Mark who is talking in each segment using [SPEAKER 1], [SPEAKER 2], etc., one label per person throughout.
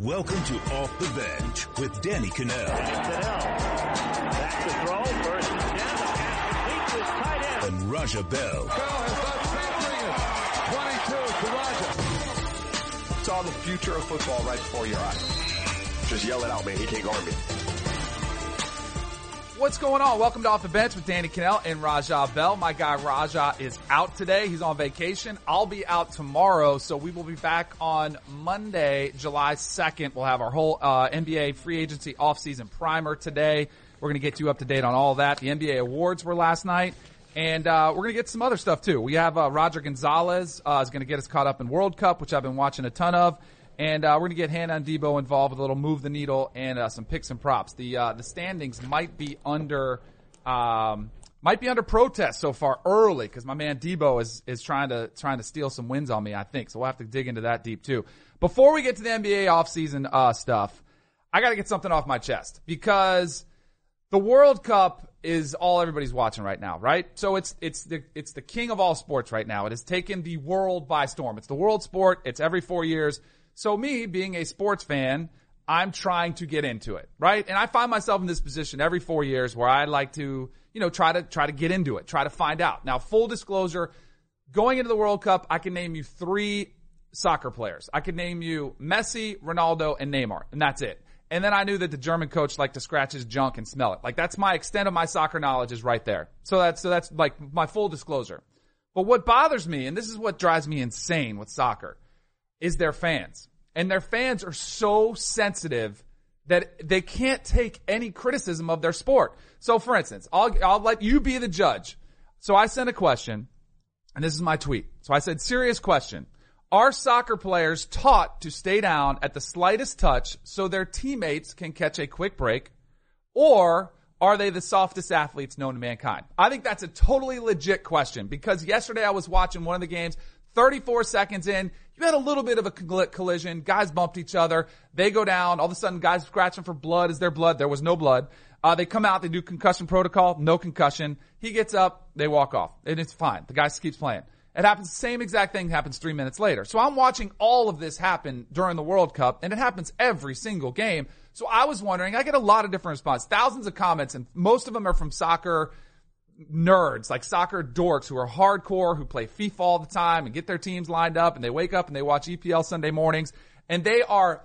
[SPEAKER 1] Welcome to Off the Bench with Danny Kanell.
[SPEAKER 2] Back to throw, first and ten, the pass complete his tight end.
[SPEAKER 1] And Raja Bell.
[SPEAKER 3] Bell has done big things. 22 to Raja.
[SPEAKER 4] Saw the future of football right before your eyes. Just yell it out, man. He can't guard me.
[SPEAKER 5] What's going on? Welcome to Off the Bench with Danny Kanell and Raja Bell. My guy Raja is out today. He's on vacation. I'll be out tomorrow, so we will be back on Monday, July 2nd. We'll have our whole uh, NBA free agency offseason primer today. We're going to get you up to date on all that. The NBA awards were last night. And uh, we're going to get some other stuff too. We have uh, Roger Gonzalez uh, is going to get us caught up in World Cup, which I've been watching a ton of. And uh, we're going to get Hannah and Debo involved with a little move the needle and uh, some picks and props. The uh, the standings might be under um, might be under protest so far early because my man Debo is is trying to trying to steal some wins on me. I think so. We'll have to dig into that deep too. Before we get to the NBA offseason uh, stuff, I got to get something off my chest because the World Cup is all everybody's watching right now, right? So it's it's the it's the king of all sports right now. It has taken the world by storm. It's the world sport. It's every four years. So me being a sports fan, I'm trying to get into it, right? And I find myself in this position every four years where I like to, you know, try to try to get into it, try to find out. Now, full disclosure, going into the World Cup, I can name you three soccer players. I could name you Messi, Ronaldo, and Neymar, and that's it. And then I knew that the German coach liked to scratch his junk and smell it. Like that's my extent of my soccer knowledge is right there. So that's so that's like my full disclosure. But what bothers me, and this is what drives me insane with soccer, is their fans. And their fans are so sensitive that they can't take any criticism of their sport. So for instance, I'll, I'll let you be the judge. So I sent a question and this is my tweet. So I said, serious question. Are soccer players taught to stay down at the slightest touch so their teammates can catch a quick break? Or are they the softest athletes known to mankind? I think that's a totally legit question because yesterday I was watching one of the games. 34 seconds in, you had a little bit of a collision. Guys bumped each other. They go down. All of a sudden, guys scratching for blood. Is there blood? There was no blood. Uh, they come out. They do concussion protocol. No concussion. He gets up. They walk off. And it's fine. The guy keeps playing. It happens. Same exact thing happens three minutes later. So I'm watching all of this happen during the World Cup, and it happens every single game. So I was wondering. I get a lot of different responses, thousands of comments, and most of them are from soccer nerds, like soccer dorks who are hardcore, who play FIFA all the time and get their teams lined up and they wake up and they watch EPL Sunday mornings and they are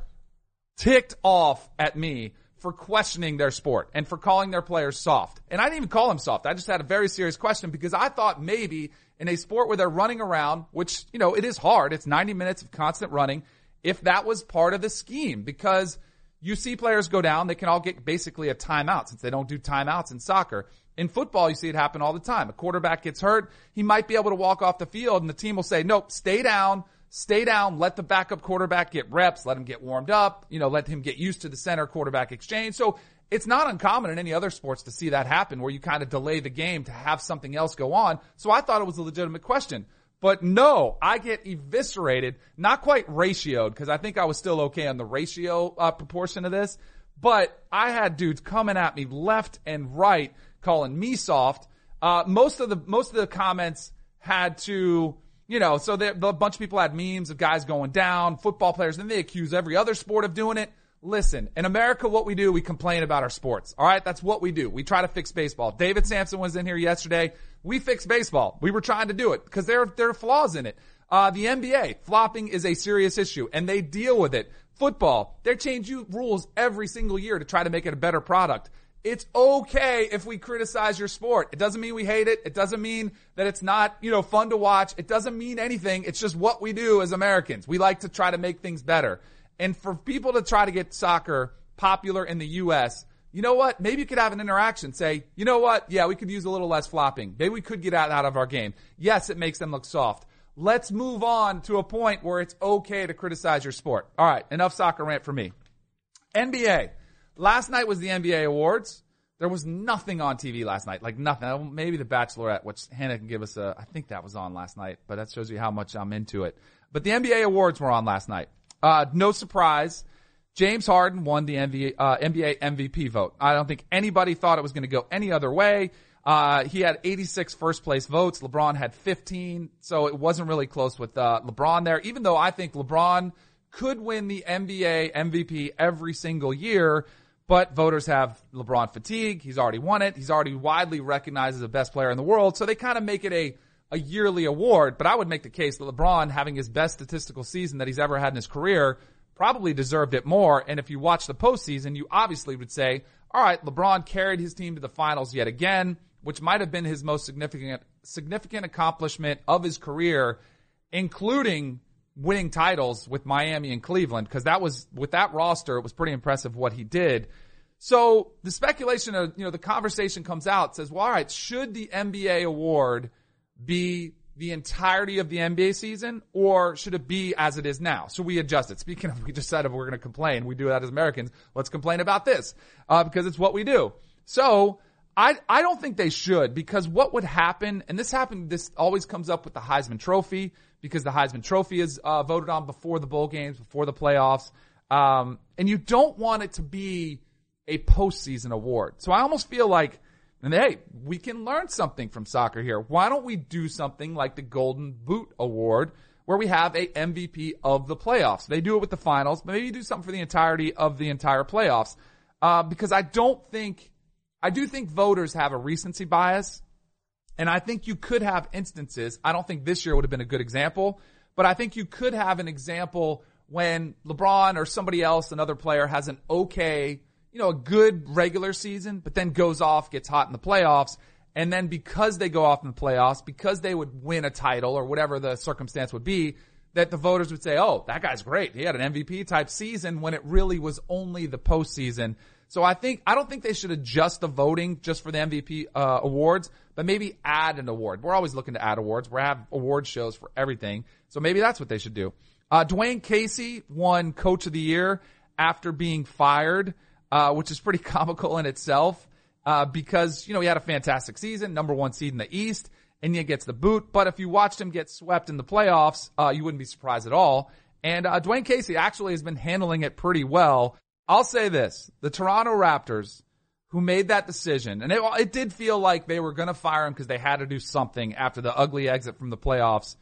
[SPEAKER 5] ticked off at me for questioning their sport and for calling their players soft. And I didn't even call them soft. I just had a very serious question because I thought maybe in a sport where they're running around, which, you know, it is hard. It's 90 minutes of constant running. If that was part of the scheme because you see players go down, they can all get basically a timeout since they don't do timeouts in soccer. In football, you see it happen all the time. A quarterback gets hurt. He might be able to walk off the field and the team will say, nope, stay down, stay down, let the backup quarterback get reps, let him get warmed up, you know, let him get used to the center quarterback exchange. So it's not uncommon in any other sports to see that happen where you kind of delay the game to have something else go on. So I thought it was a legitimate question. But no, I get eviscerated, not quite ratioed because I think I was still okay on the ratio uh, proportion of this, but I had dudes coming at me left and right calling me soft. Uh, most of the most of the comments had to, you know, so there, a bunch of people had memes of guys going down, football players, and they accuse every other sport of doing it. Listen, in America, what we do, we complain about our sports. All right, that's what we do. We try to fix baseball. David Samson was in here yesterday. We fixed baseball. We were trying to do it because there there are flaws in it. Uh, the NBA flopping is a serious issue, and they deal with it. Football, they change you rules every single year to try to make it a better product. It's okay if we criticize your sport. It doesn't mean we hate it. It doesn't mean that it's not, you know, fun to watch. It doesn't mean anything. It's just what we do as Americans. We like to try to make things better. And for people to try to get soccer popular in the U.S., you know what? Maybe you could have an interaction. Say, you know what? Yeah, we could use a little less flopping. Maybe we could get out, out of our game. Yes, it makes them look soft. Let's move on to a point where it's okay to criticize your sport. All right, enough soccer rant for me. NBA. Last night was the NBA awards. There was nothing on TV last night, like nothing. Maybe The Bachelorette, which Hannah can give us a. I think that was on last night, but that shows you how much I'm into it. But the NBA awards were on last night. Uh, no surprise. James Harden won the NBA, uh, NBA MVP vote. I don't think anybody thought it was going to go any other way. Uh, he had 86 first place votes. LeBron had 15, so it wasn't really close with uh, LeBron there. Even though I think LeBron could win the NBA MVP every single year, but voters have LeBron fatigue. He's already won it. He's already widely recognized as the best player in the world. So they kind of make it a, a yearly award. But I would make the case that LeBron having his best statistical season that he's ever had in his career probably deserved it more. And if you watch the postseason, you obviously would say, all right, LeBron carried his team to the finals yet again, which might have been his most significant, significant accomplishment of his career, including winning titles with Miami and Cleveland, because that was, with that roster, it was pretty impressive what he did. So the speculation of, you know, the conversation comes out, says, well, all right, should the NBA award be the entirety of the NBA season or should it be as it is now? So we adjust it. Speaking of, we if we're going to complain, we do that as Americans. Let's complain about this, uh, because it's what we do. So I, I don't think they should because what would happen, and this happened, this always comes up with the Heisman Trophy because the Heisman Trophy is uh, voted on before the bowl games, before the playoffs. Um, and you don't want it to be a postseason award. So I almost feel like and hey, we can learn something from soccer here. Why don't we do something like the Golden Boot Award where we have a MVP of the playoffs? They do it with the finals, but maybe do something for the entirety of the entire playoffs. Uh, because I don't think, I do think voters have a recency bias. And I think you could have instances. I don't think this year would have been a good example, but I think you could have an example when LeBron or somebody else, another player has an okay you know, a good regular season, but then goes off, gets hot in the playoffs. And then because they go off in the playoffs, because they would win a title or whatever the circumstance would be, that the voters would say, oh, that guy's great. He had an MVP type season when it really was only the postseason. So I think, I don't think they should adjust the voting just for the MVP, uh, awards, but maybe add an award. We're always looking to add awards. We have award shows for everything. So maybe that's what they should do. Uh, Dwane Casey won coach of the year after being fired uh, which is pretty comical in itself, uh, because, you know, he had a fantastic season, number one seed in the East, and he gets the boot. But if you watched him get swept in the playoffs, uh, you wouldn't be surprised at all. And, uh, Dwane Casey actually has been handling it pretty well. I'll say this, the Toronto Raptors, who made that decision, and it, it did feel like they were gonna fire him because they had to do something after the ugly exit from the playoffs,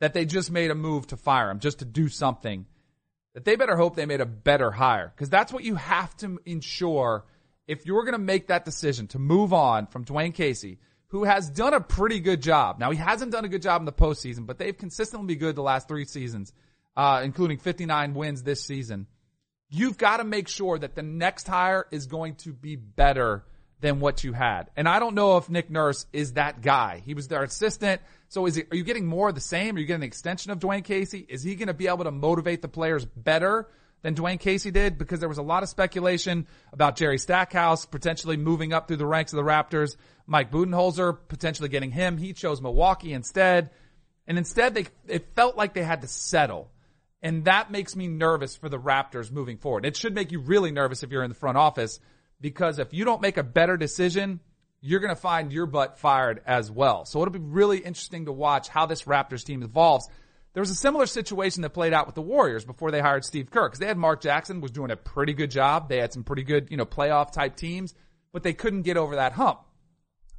[SPEAKER 5] that they just made a move to fire him, just to do something that they better hope they made a better hire because that's what you have to ensure if you're going to make that decision to move on from Dwane Casey, who has done a pretty good job. Now he hasn't done a good job in the postseason, but they've consistently been good the last three seasons, uh, including 59 wins this season. You've got to make sure that the next hire is going to be better than what you had. And I don't know if Nick Nurse is that guy. He was their assistant. So is are you getting more of the same? Are you getting an extension of Dwane Casey? Is he going to be able to motivate the players better than Dwane Casey did? Because there was a lot of speculation about Jerry Stackhouse potentially moving up through the ranks of the Raptors. Mike Budenholzer potentially getting him. He chose Milwaukee instead. And instead they, it felt like they had to settle. And that makes me nervous for the Raptors moving forward. It should make you really nervous if you're in the front office because if you don't make a better decision, you're going to find your butt fired as well. So it'll be really interesting to watch how this Raptors team evolves. There was a similar situation that played out with the Warriors before they hired Steve Kerr because they had Mark Jackson was doing a pretty good job. They had some pretty good, you know, playoff type teams, but they couldn't get over that hump.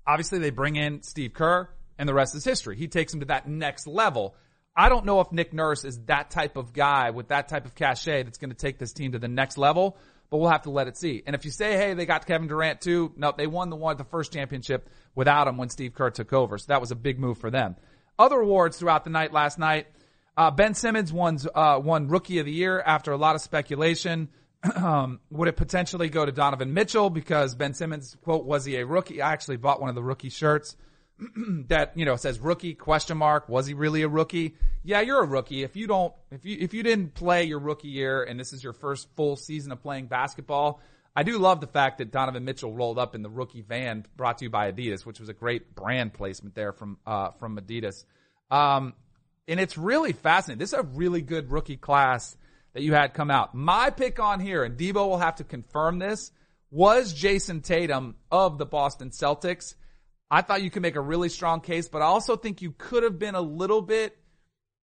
[SPEAKER 5] Obviously they bring in Steve Kerr and the rest is history. He takes them to that next level. I don't know if Nick Nurse is that type of guy with that type of cachet that's going to take this team to the next level but we'll have to let it see. And if you say, hey, they got Kevin Durant too, no, they won the one, the first championship without him when Steve Kerr took over. So that was a big move for them. Other awards throughout the night last night. Uh, ben Simmons won, uh, won rookie of the year after a lot of speculation. um, would it potentially go to Donovan Mitchell because Ben Simmons, quote, was he a rookie? I actually bought one of the rookie shirts. that you know says rookie question mark was he really a rookie? Yeah you're a rookie. If you don't if you if you didn't play your rookie year and this is your first full season of playing basketball i do love the fact that donovan mitchell rolled up in the rookie van brought to you by adidas which was a great brand placement there from uh from adidas. Um and it's really fascinating. This is a really good rookie class that you had come out. My pick on here and debo will have to confirm this was jayson tatum of the boston celtics I thought you could make a really strong case, but I also think you could have been a little bit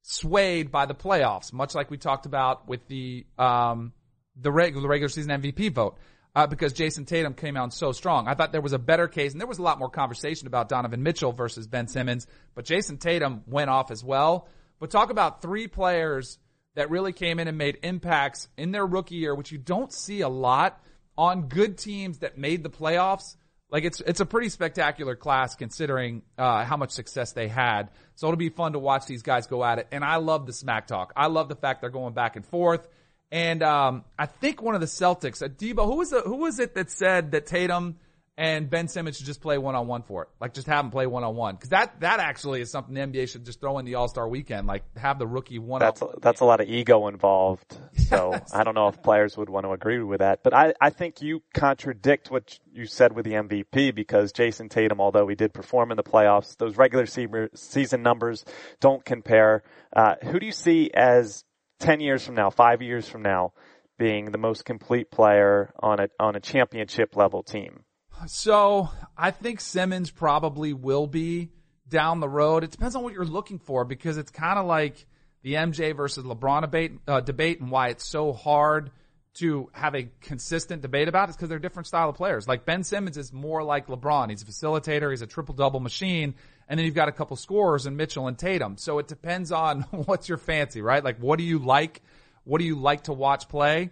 [SPEAKER 5] swayed by the playoffs, much like we talked about with the um, the regular regular season MVP vote. Uh, because Jayson Tatum came out so strong. I thought there was a better case, and there was a lot more conversation about Donovan Mitchell versus Ben Simmons, but Jayson Tatum went off as well. But talk about three players that really came in and made impacts in their rookie year, which you don't see a lot on good teams that made the playoffs. Like it's it's a pretty spectacular class considering uh, how much success they had. So it'll be fun to watch these guys go at it. And I love the smack talk. I love the fact they're going back and forth. And um, I think one of the Celtics, uh, Debo, who was the, who was it that said that Tatum and Ben Simmons should just play one on one for it. Like just have them play one on one. Cause that, that actually is something the NBA should just throw in the All-Star weekend. Like have the rookie one
[SPEAKER 6] That's, a, that's a lot of ego involved. So yes. I don't know if players would want to agree with that, but I, I think you contradict what you said with the MVP because Jayson Tatum, although he did perform in the playoffs, those regular season numbers don't compare. Uh, who do you see as 10 years from now, five years from now, being the most complete player on a, on a championship level team?
[SPEAKER 5] So I think Simmons probably will be down the road. It depends on what you're looking for because it's kind of like the MJ versus LeBron debate, uh, debate and why it's so hard to have a consistent debate about it because they're different style of players. Like Ben Simmons is more like LeBron. He's a facilitator. He's a triple double machine. And then you've got a couple scorers in Mitchell and Tatum. So it depends on what's your fancy, right? Like what do you like? What do you like to watch play?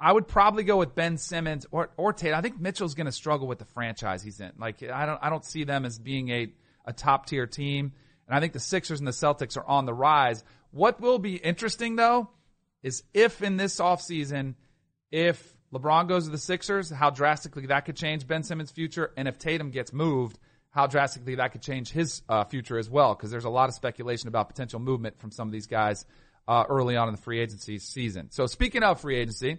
[SPEAKER 5] I would probably go with Ben Simmons or or Tate. I think Mitchell's going to struggle with the franchise he's in. Like I don't I don't see them as being a a top tier team. And I think the Sixers and the Celtics are on the rise. What will be interesting though is if in this offseason, if LeBron goes to the Sixers, how drastically that could change Ben Simmons' future, and if Tatum gets moved, how drastically that could change his uh, future as well. Because there's a lot of speculation about potential movement from some of these guys uh, early on in the free agency season. So speaking of free agency.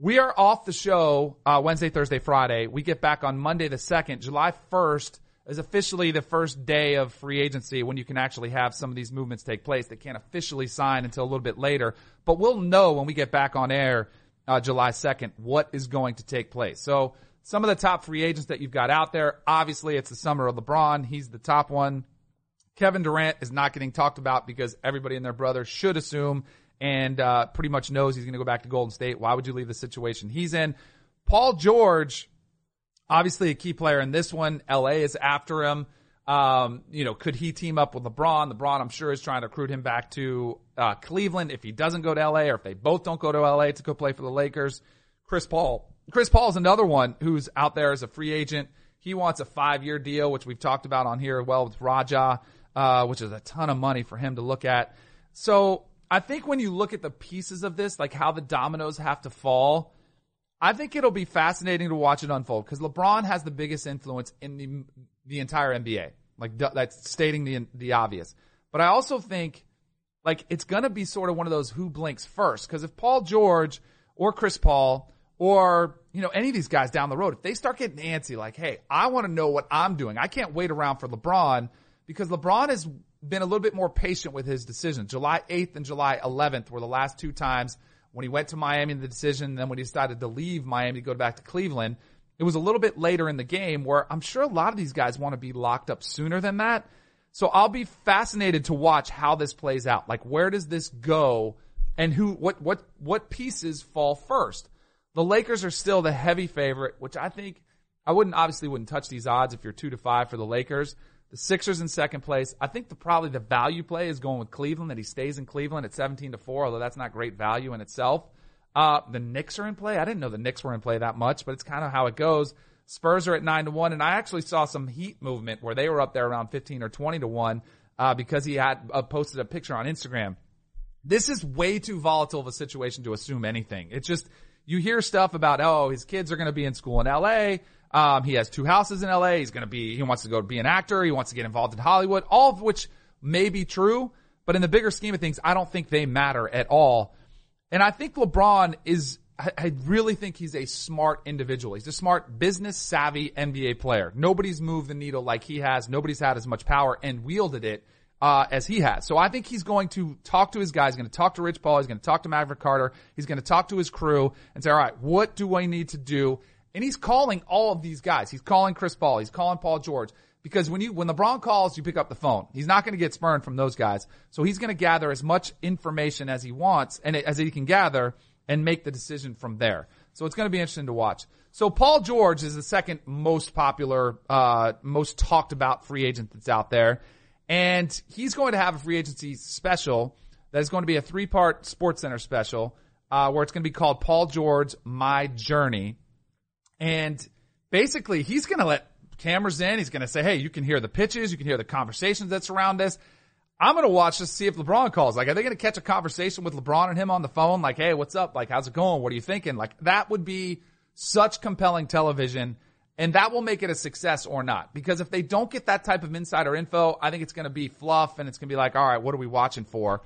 [SPEAKER 5] We are off the show uh, Wednesday, Thursday, Friday. We get back on Monday the 2nd. July 1st is officially the first day of free agency when you can actually have some of these movements take place. They can't officially sign until a little bit later, but we'll know when we get back on air uh, July 2nd what is going to take place. So some of the top free agents that you've got out there, obviously it's the summer of LeBron. He's the top one. Kevin Durant is not getting talked about because everybody and their brother should assume and uh, pretty much knows he's going to go back to Golden State. Why would you leave the situation he's in? Paul George, obviously a key player in this one. LA is after him. Um, you know, could he team up with LeBron? LeBron, I'm sure, is trying to recruit him back to uh, Cleveland if he doesn't go to LA or if they both don't go to LA to go play for the Lakers. Chris Paul. Chris Paul is another one who's out there as a free agent. He wants a five year deal, which we've talked about on here as well with Raja, uh, which is a ton of money for him to look at. So I think when you look at the pieces of this, like how the dominoes have to fall, I think it'll be fascinating to watch it unfold because LeBron has the biggest influence in the the entire NBA. Like that's stating the the obvious. But I also think like it's gonna be sort of one of those who blinks first because if Paul George or Chris Paul or you know any of these guys down the road, if they start getting antsy, like hey, I want to know what I'm doing. I can't wait around for LeBron because LeBron is been a little bit more patient with his decision. July 8th and July 11th were the last two times when he went to Miami in the decision, then when he decided to leave Miami to go back to Cleveland. It was a little bit later in the game where I'm sure a lot of these guys want to be locked up sooner than that. So I'll be fascinated to watch how this plays out. Like where does this go and who, what, what, what pieces fall first? The Lakers are still the heavy favorite, which I think I wouldn't obviously wouldn't touch these odds if you're two to five for the Lakers. The Sixers in second place. I think the probably the value play is going with Cleveland that he stays in Cleveland at 17 to 4, although that's not great value in itself. Uh, the Knicks are in play. I didn't know the Knicks were in play that much, but it's kind of how it goes. Spurs are at 9 to 1, and I actually saw some Heat movement where they were up there around 15 or 20 to 1, uh, because he had uh, posted a picture on Instagram. This is way too volatile of a situation to assume anything. It's just, you hear stuff about, oh, his kids are going to be in school in LA. Um, he has two houses in LA. He's going to be, he wants to go be an actor. He wants to get involved in Hollywood, all of which may be true. But in the bigger scheme of things, I don't think they matter at all. And I think LeBron is, I, really think he's a smart individual. He's a smart business savvy NBA player. Nobody's moved the needle like he has. Nobody's had as much power and wielded it. Uh, as he has. So I think he's going to talk to his guys. He's going to talk to Rich Paul. He's going to talk to Maverick Carter. He's going to talk to his crew and say, all right, what do I need to do? And he's calling all of these guys. He's calling Chris Paul. He's calling Paul George. Because when you, when LeBron calls, you pick up the phone. He's not going to get spurned from those guys. So he's going to gather as much information as he wants and as he can gather and make the decision from there. So it's going to be interesting to watch. So Paul George is the second most popular, uh, most talked about free agent that's out there. And he's going to have a free agency special that is going to be a three part Sports Center special, uh, where it's going to be called Paul George, My Journey. And basically he's going to let cameras in. He's going to say, Hey, you can hear the pitches. You can hear the conversations that surround this. I'm going to watch to see if LeBron calls. Like, are they going to catch a conversation with LeBron and him on the phone? Like, Hey, what's up? Like, how's it going? What are you thinking? Like, that would be such compelling television. And that will make it a success or not. Because if they don't get that type of insider info, I think it's going to be fluff and it's going to be like, all right, what are we watching for?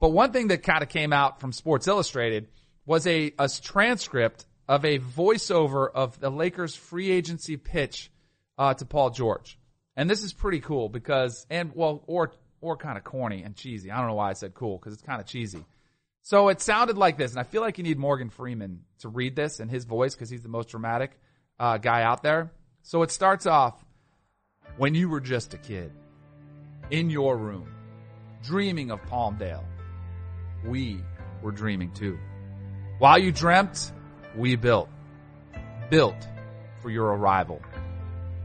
[SPEAKER 5] But one thing that kind of came out from Sports Illustrated was a, a transcript of a voiceover of the Lakers free agency pitch uh, to Paul George. And this is pretty cool because, and well, or, or kind of corny and cheesy. I don't know why I said cool because it's kind of cheesy. So it sounded like this, and I feel like you need Morgan Freeman to read this in his voice because he's the most dramatic uh, guy out there. So it starts off when you were just a kid in your room, dreaming of Palmdale. We were dreaming too. While you dreamt, we built. Built for your arrival.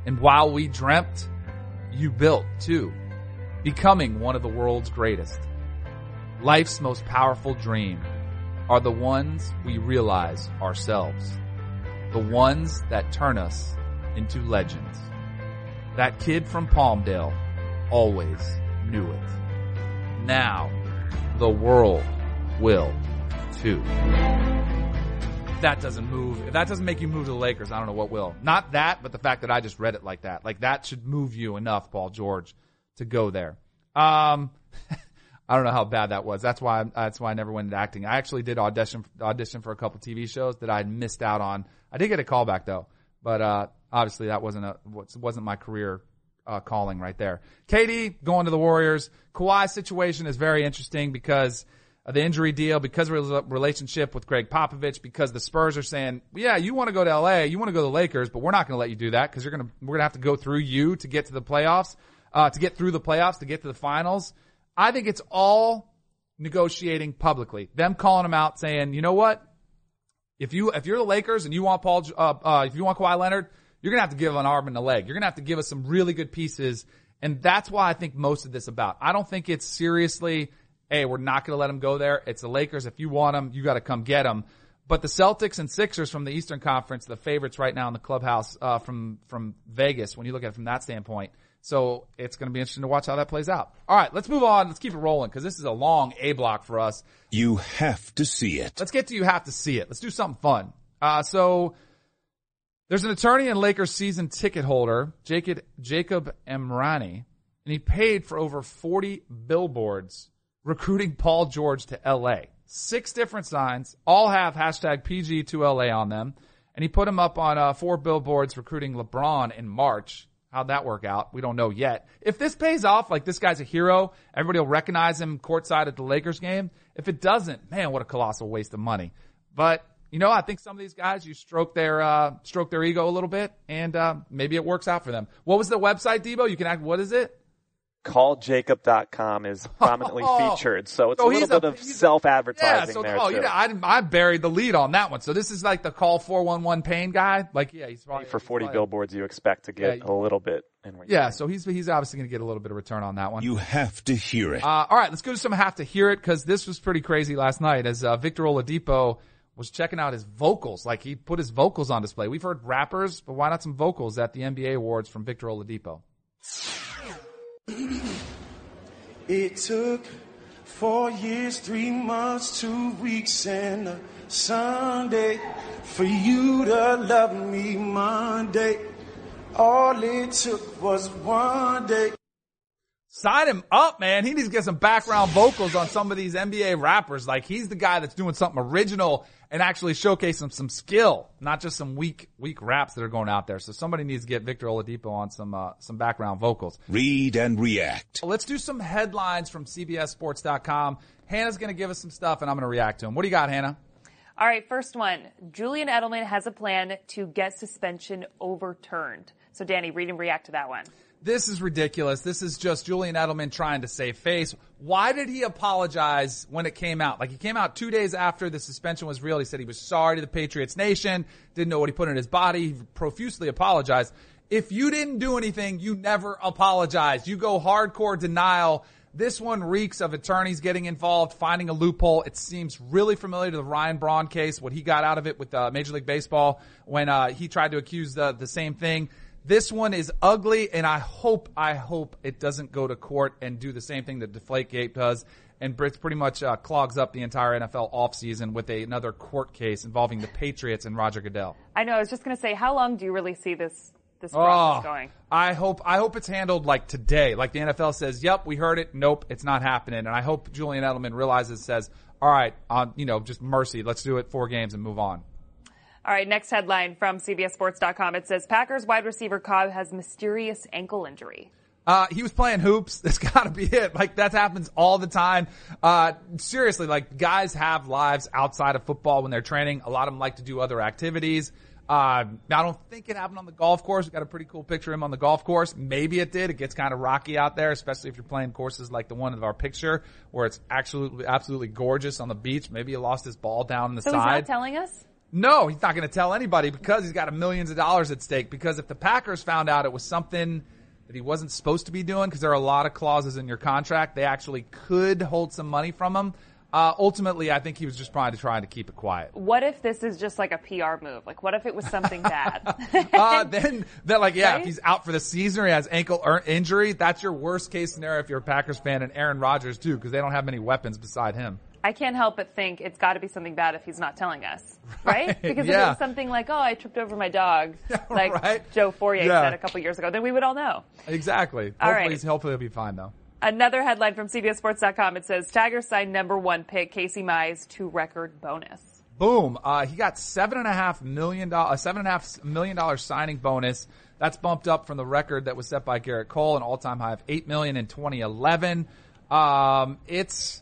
[SPEAKER 5] And while we dreamt, you built too, becoming one of the world's greatest. Life's most powerful dream are the ones we realize ourselves. The ones that turn us into legends. That kid from Palmdale always knew it. Now, the world will too. If that doesn't move, if that doesn't make you move to the Lakers, I don't know what will. Not that, but the fact that I just read it like that. Like that should move you enough, Paul George, to go there. Um, I don't know how bad that was. That's why that's why I never went into acting. I actually did audition audition for a couple TV shows that I missed out on. I did get a call back though, but uh, obviously that wasn't a wasn't my career uh, calling right there. KD going to the Warriors. Kawhi's situation is very interesting because the injury deal, because of his relationship with Gregg Popovich, because the Spurs are saying, yeah, you want to go to LA, you want to go to the Lakers, but we're not going to let you do that because you're going to we're going to have to go through you to get to the playoffs, uh, to get through the playoffs, to get to the finals. I think it's all negotiating publicly. Them calling them out saying, you know what? If you, if you're the Lakers and you want Paul, uh, uh, if you want Kawhi Leonard, you're going to have to give an arm and a leg. You're going to have to give us some really good pieces. And that's why I think most of this about. I don't think it's seriously, hey, we're not going to let him go there. It's the Lakers. If you want him, you got to come get him. But the Celtics and Sixers from the Eastern Conference, the favorites right now in the clubhouse, uh, from, from Vegas, when you look at it from that standpoint, so it's going to be interesting to watch how that plays out. All right, let's move on. Let's keep it rolling because this is a long A block for us.
[SPEAKER 1] You have to see it.
[SPEAKER 5] Let's get to you have to see it. Let's do something fun. Uh, so there's an attorney and Lakers season ticket holder, Jacob, Jacob Emrani, and he paid for over 40 billboards recruiting Paul George to LA. Six different signs, all have hashtag PG2LA on them. And he put them up on uh, four billboards recruiting LeBron in March How'd that work out? We don't know yet. If this pays off, like this guy's a hero, everybody will recognize him courtside at the Lakers game. If it doesn't, man, what a colossal waste of money. But you know, I think some of these guys you stroke their uh, stroke their ego a little bit, and uh, maybe it works out for them. What was the website, Debo? You can act. What is it?
[SPEAKER 6] calljacob.com is prominently oh, featured. So it's so a little bit a, of self-advertising yeah, so, there oh, too.
[SPEAKER 5] Yeah, I, I buried the lead on that one. So this is like the call 411 pain guy. Like, yeah, he's probably
[SPEAKER 6] for 40 probably, billboards. You expect to get yeah, a little bit. In
[SPEAKER 5] yeah. So he's, he's obviously going to get a little bit of return on that one.
[SPEAKER 1] You have to hear it.
[SPEAKER 5] Uh, all right. Let's go to some have to hear it because this was pretty crazy last night as, uh, Victor Oladipo was checking out his vocals. Like he put his vocals on display. We've heard rappers, but why not some vocals at the NBA awards from Victor Oladipo?
[SPEAKER 7] It took four years, three months, two weeks, and a Sunday for you to love me Monday. All it took was one day.
[SPEAKER 5] Sign him up, man. He needs to get some background vocals on some of these NBA rappers. Like he's the guy that's doing something original and actually showcasing some skill, not just some weak, weak raps that are going out there. So somebody needs to get Victor Oladipo on some, uh, some background vocals.
[SPEAKER 1] Read and react.
[SPEAKER 5] Let's do some headlines from CBSSports.com. Hannah's going to give us some stuff and I'm going to react to them. What do you got, Hannah?
[SPEAKER 8] All right, first one. Julian Edelman has a plan to get suspension overturned. So Danny, read and react to that one
[SPEAKER 5] this is ridiculous. This is just Julian Edelman trying to save face. Why did he apologize when it came out? Like he came out two days after the suspension was real. He said he was sorry to the Patriots nation, didn't know what he put in his body, he profusely apologized. If you didn't do anything, you never apologize. You go hardcore denial. This one reeks of attorneys getting involved, finding a loophole. It seems really familiar to the Ryan Braun case, what he got out of it with uh, Major League Baseball when uh, he tried to accuse the, the same thing. This one is ugly, and I hope, I hope it doesn't go to court and do the same thing that Deflategate does, and Brits pretty much uh, clogs up the entire NFL offseason with a, another court case involving the Patriots and Roger Goodell.
[SPEAKER 8] I know. I was just going to say, how long do you really see this this process
[SPEAKER 5] Oh,
[SPEAKER 8] going?
[SPEAKER 5] I hope I hope it's handled like today. Like the NFL says, "Yep, we heard it. Nope, it's not happening." And I hope Julian Edelman realizes, says, "All right, on you know, just mercy. Let's do it four games and move on."
[SPEAKER 8] All right, next headline from CBSSports.com. It says Packers wide receiver Cobb has mysterious ankle injury.
[SPEAKER 5] Uh, he was playing hoops. That's got to be it. Like that happens all the time. Uh, seriously, like guys have lives outside of football when they're training. A lot of them like to do other activities. Uh, I don't think it happened on the golf course. We got a pretty cool picture of him on the golf course. Maybe it did. It gets kind of rocky out there, especially if you're playing courses like the one of our picture where it's absolutely, absolutely gorgeous on the beach. Maybe he lost his ball down in the side.
[SPEAKER 8] So he's not telling us?
[SPEAKER 5] No, he's not going to tell anybody because he's got a millions of dollars at stake. Because if the Packers found out it was something that he wasn't supposed to be doing, because there are a lot of clauses in your contract, they actually could hold some money from him. Uh, ultimately, I think he was just probably trying to keep it quiet.
[SPEAKER 8] What if this is just like a PR move? Like, what if it was something bad?
[SPEAKER 5] uh, then, then like, yeah,
[SPEAKER 8] Right?
[SPEAKER 5] if he's out for the season or he has ankle injury, that's your worst case scenario if you're a Packers fan and Aaron Rodgers too, because they don't have many weapons beside him.
[SPEAKER 8] I can't help but think it's got to be something bad if he's not telling us, right?
[SPEAKER 5] Right,
[SPEAKER 8] Because if
[SPEAKER 5] yeah.
[SPEAKER 8] it was something like, "Oh, I tripped over my dog," like
[SPEAKER 5] Right.
[SPEAKER 8] Joe Fourier
[SPEAKER 5] Yeah.
[SPEAKER 8] said a couple years ago, then we would all know.
[SPEAKER 5] Exactly.
[SPEAKER 8] All
[SPEAKER 5] hopefully,
[SPEAKER 8] right.
[SPEAKER 5] he's, hopefully he'll be fine though.
[SPEAKER 8] Another headline from CBSSports.com. It says Tigers signed number one pick Casey Mize to record bonus.
[SPEAKER 5] Boom. Uh, he got seven and a half million dollar, seven and a half million dollar signing bonus. That's bumped up from the record that was set by Gerrit Cole, an all-time high of eight million in 2011. Um, it's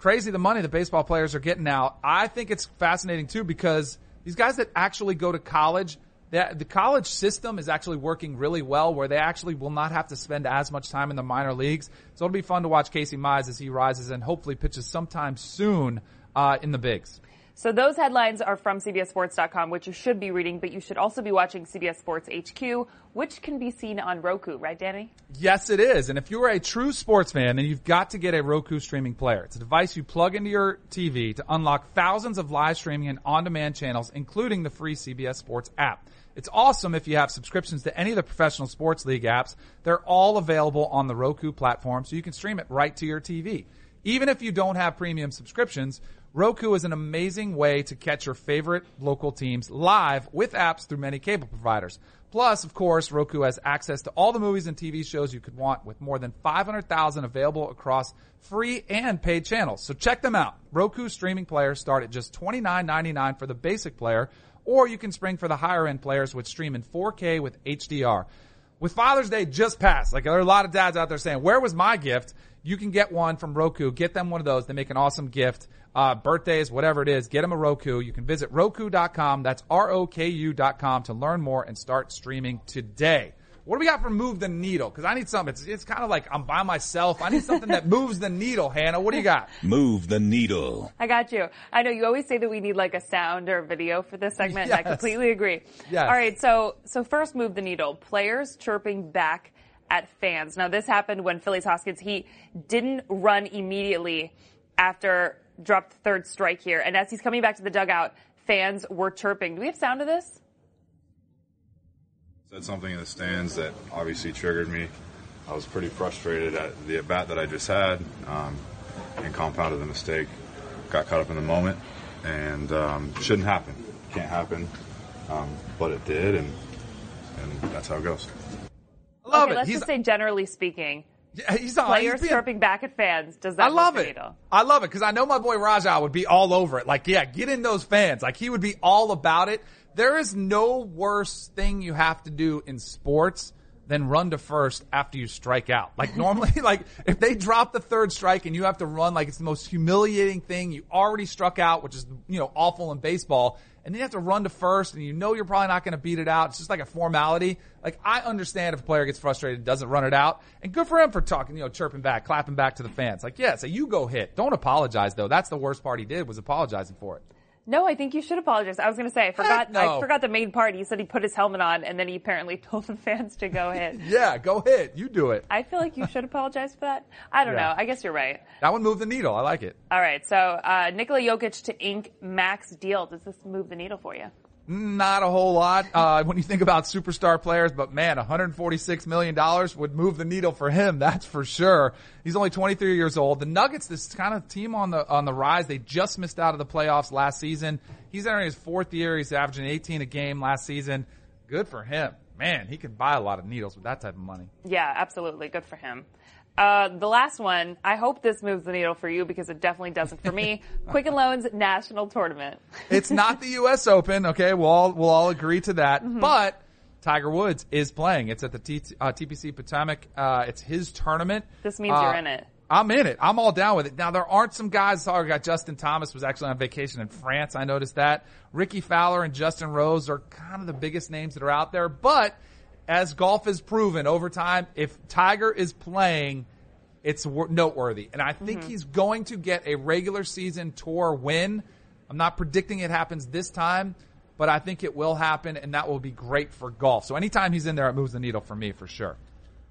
[SPEAKER 5] crazy the money the baseball players are getting now. I think it's fascinating too because these guys that actually go to college, the, the college system is actually working really well where they actually will not have to spend as much time in the minor leagues. So it'll be fun to watch Casey Mize as he rises and hopefully pitches sometime soon uh, in the bigs.
[SPEAKER 8] So those headlines are from CBSSports.com, which you should be reading, but you should also be watching CBS Sports HQ, which can be seen on Roku, right, Danny?
[SPEAKER 5] Yes, it is. And if you're a true sports fan, then you've got to get a Roku streaming player. It's a device you plug into your TV to unlock thousands of live streaming and on-demand channels, including the free CBS Sports app. It's awesome if you have subscriptions to any of the professional sports league apps. They're all available on the Roku platform, so you can stream it right to your TV. Even if you don't have premium subscriptions, Roku is an amazing way to catch your favorite local teams live with apps through many cable providers. Plus, of course, Roku has access to all the movies and TV shows you could want with more than 500,000 available across free and paid channels. So check them out. Roku streaming players start at just $29.99 for the basic player, or you can spring for the higher end players which stream in 4K with HDR. With Father's Day just passed, like there are a lot of dads out there saying, where was my gift? You can get one from Roku. Get them one of those. They make an awesome gift. Uh, birthdays, whatever it is, get them a Roku. You can visit Roku.com. That's R-O-K-U.com to learn more and start streaming today. What do we got for move the needle? Cause I need something. It's, it's kind of like I'm by myself. I need something that moves the needle, Hannah. What do you got?
[SPEAKER 1] Move the needle.
[SPEAKER 8] I got you. I know you always say that we need like a sound or video for this segment, and I completely agree.
[SPEAKER 5] Yes.
[SPEAKER 8] All right, so so first move the needle. Players chirping back at fans. Now this happened when Phillies Hoskins he didn't run immediately after dropped the third strike here, and as he's coming back to the dugout, fans were chirping. Do we have sound of this?
[SPEAKER 3] Said something in the stands that obviously triggered me. I was pretty frustrated at the at bat that I just had um, and compounded the mistake. Got caught up in the moment and um, shouldn't happen. Can't happen, um, but it did, and and that's how it goes.
[SPEAKER 5] I love
[SPEAKER 8] okay,
[SPEAKER 5] it.
[SPEAKER 8] let's
[SPEAKER 5] He's,
[SPEAKER 8] just say generally speaking,
[SPEAKER 5] yeah, he's on.
[SPEAKER 8] players
[SPEAKER 5] he's being-
[SPEAKER 8] chirping back at fans. Does that
[SPEAKER 5] I love it.
[SPEAKER 8] needle?
[SPEAKER 5] I love it because I know my boy Raja would be all over it. Like, yeah, get in those fans. Like, he would be all about it. There is no worse thing you have to do in sports than run to first after you strike out. Like normally, like if they drop the third strike and you have to run, like it's the most humiliating thing. You already struck out, which is, you know, awful in baseball. And then you have to run to first and you know you're probably not going to beat it out. It's just like a formality. Like I understand if a player gets frustrated and doesn't run it out. And good for him for talking, you know, chirping back, clapping back to the fans. Like, yeah, so you go hit. Don't apologize though. That's the worst part he did was apologizing for it.
[SPEAKER 8] No, I think you should apologize. I was going to say I forgot.
[SPEAKER 5] no.
[SPEAKER 8] I forgot the main part. He said he put his helmet on, and then he apparently told the fans to go hit.
[SPEAKER 5] Yeah, go hit. You do it.
[SPEAKER 8] I feel like you should apologize for that. I don't
[SPEAKER 5] Yeah.
[SPEAKER 8] know. I guess you're right.
[SPEAKER 5] That one moved the needle. I like it.
[SPEAKER 8] All right. So uh, Nikola Jokic to ink max deal. Does this move the needle for you?
[SPEAKER 5] Not a whole lot uh, when you think about superstar players, but man, 146 million dollars would move the needle for him. That's for sure. He's only 23 years old. The Nuggets, this kind of team on the on the rise. They just missed out of the playoffs last season. He's entering his fourth year. He's averaging 18 a game last season. Good for him. Man, he can buy a lot of needles with that type of money.
[SPEAKER 8] Yeah, absolutely. Good for him. Uh, the last one, I hope this moves the needle for you because it definitely doesn't for me. Quicken Loans National Tournament.
[SPEAKER 5] It's not the U.S. Open. Okay, we'll all we'll all agree to that.
[SPEAKER 8] Mm-hmm.
[SPEAKER 5] But Tiger Woods is playing. It's at the T- uh, TPC Potomac. Uh, it's his tournament.
[SPEAKER 8] This means
[SPEAKER 5] Uh,
[SPEAKER 8] you're in it.
[SPEAKER 5] I'm in it. I'm all down with it. Now there aren't some guys. I got Justin Thomas was actually on vacation in France. I noticed that. Rickie Fowler and Justin Rose are kind of the biggest names that are out there. But as golf has proven over time, if Tiger is playing, it's noteworthy. And I think he's going to get a regular season tour win. I'm not predicting it happens this time, but I think it will happen, and that will be great for golf. So anytime he's in there, it moves the needle for me for sure.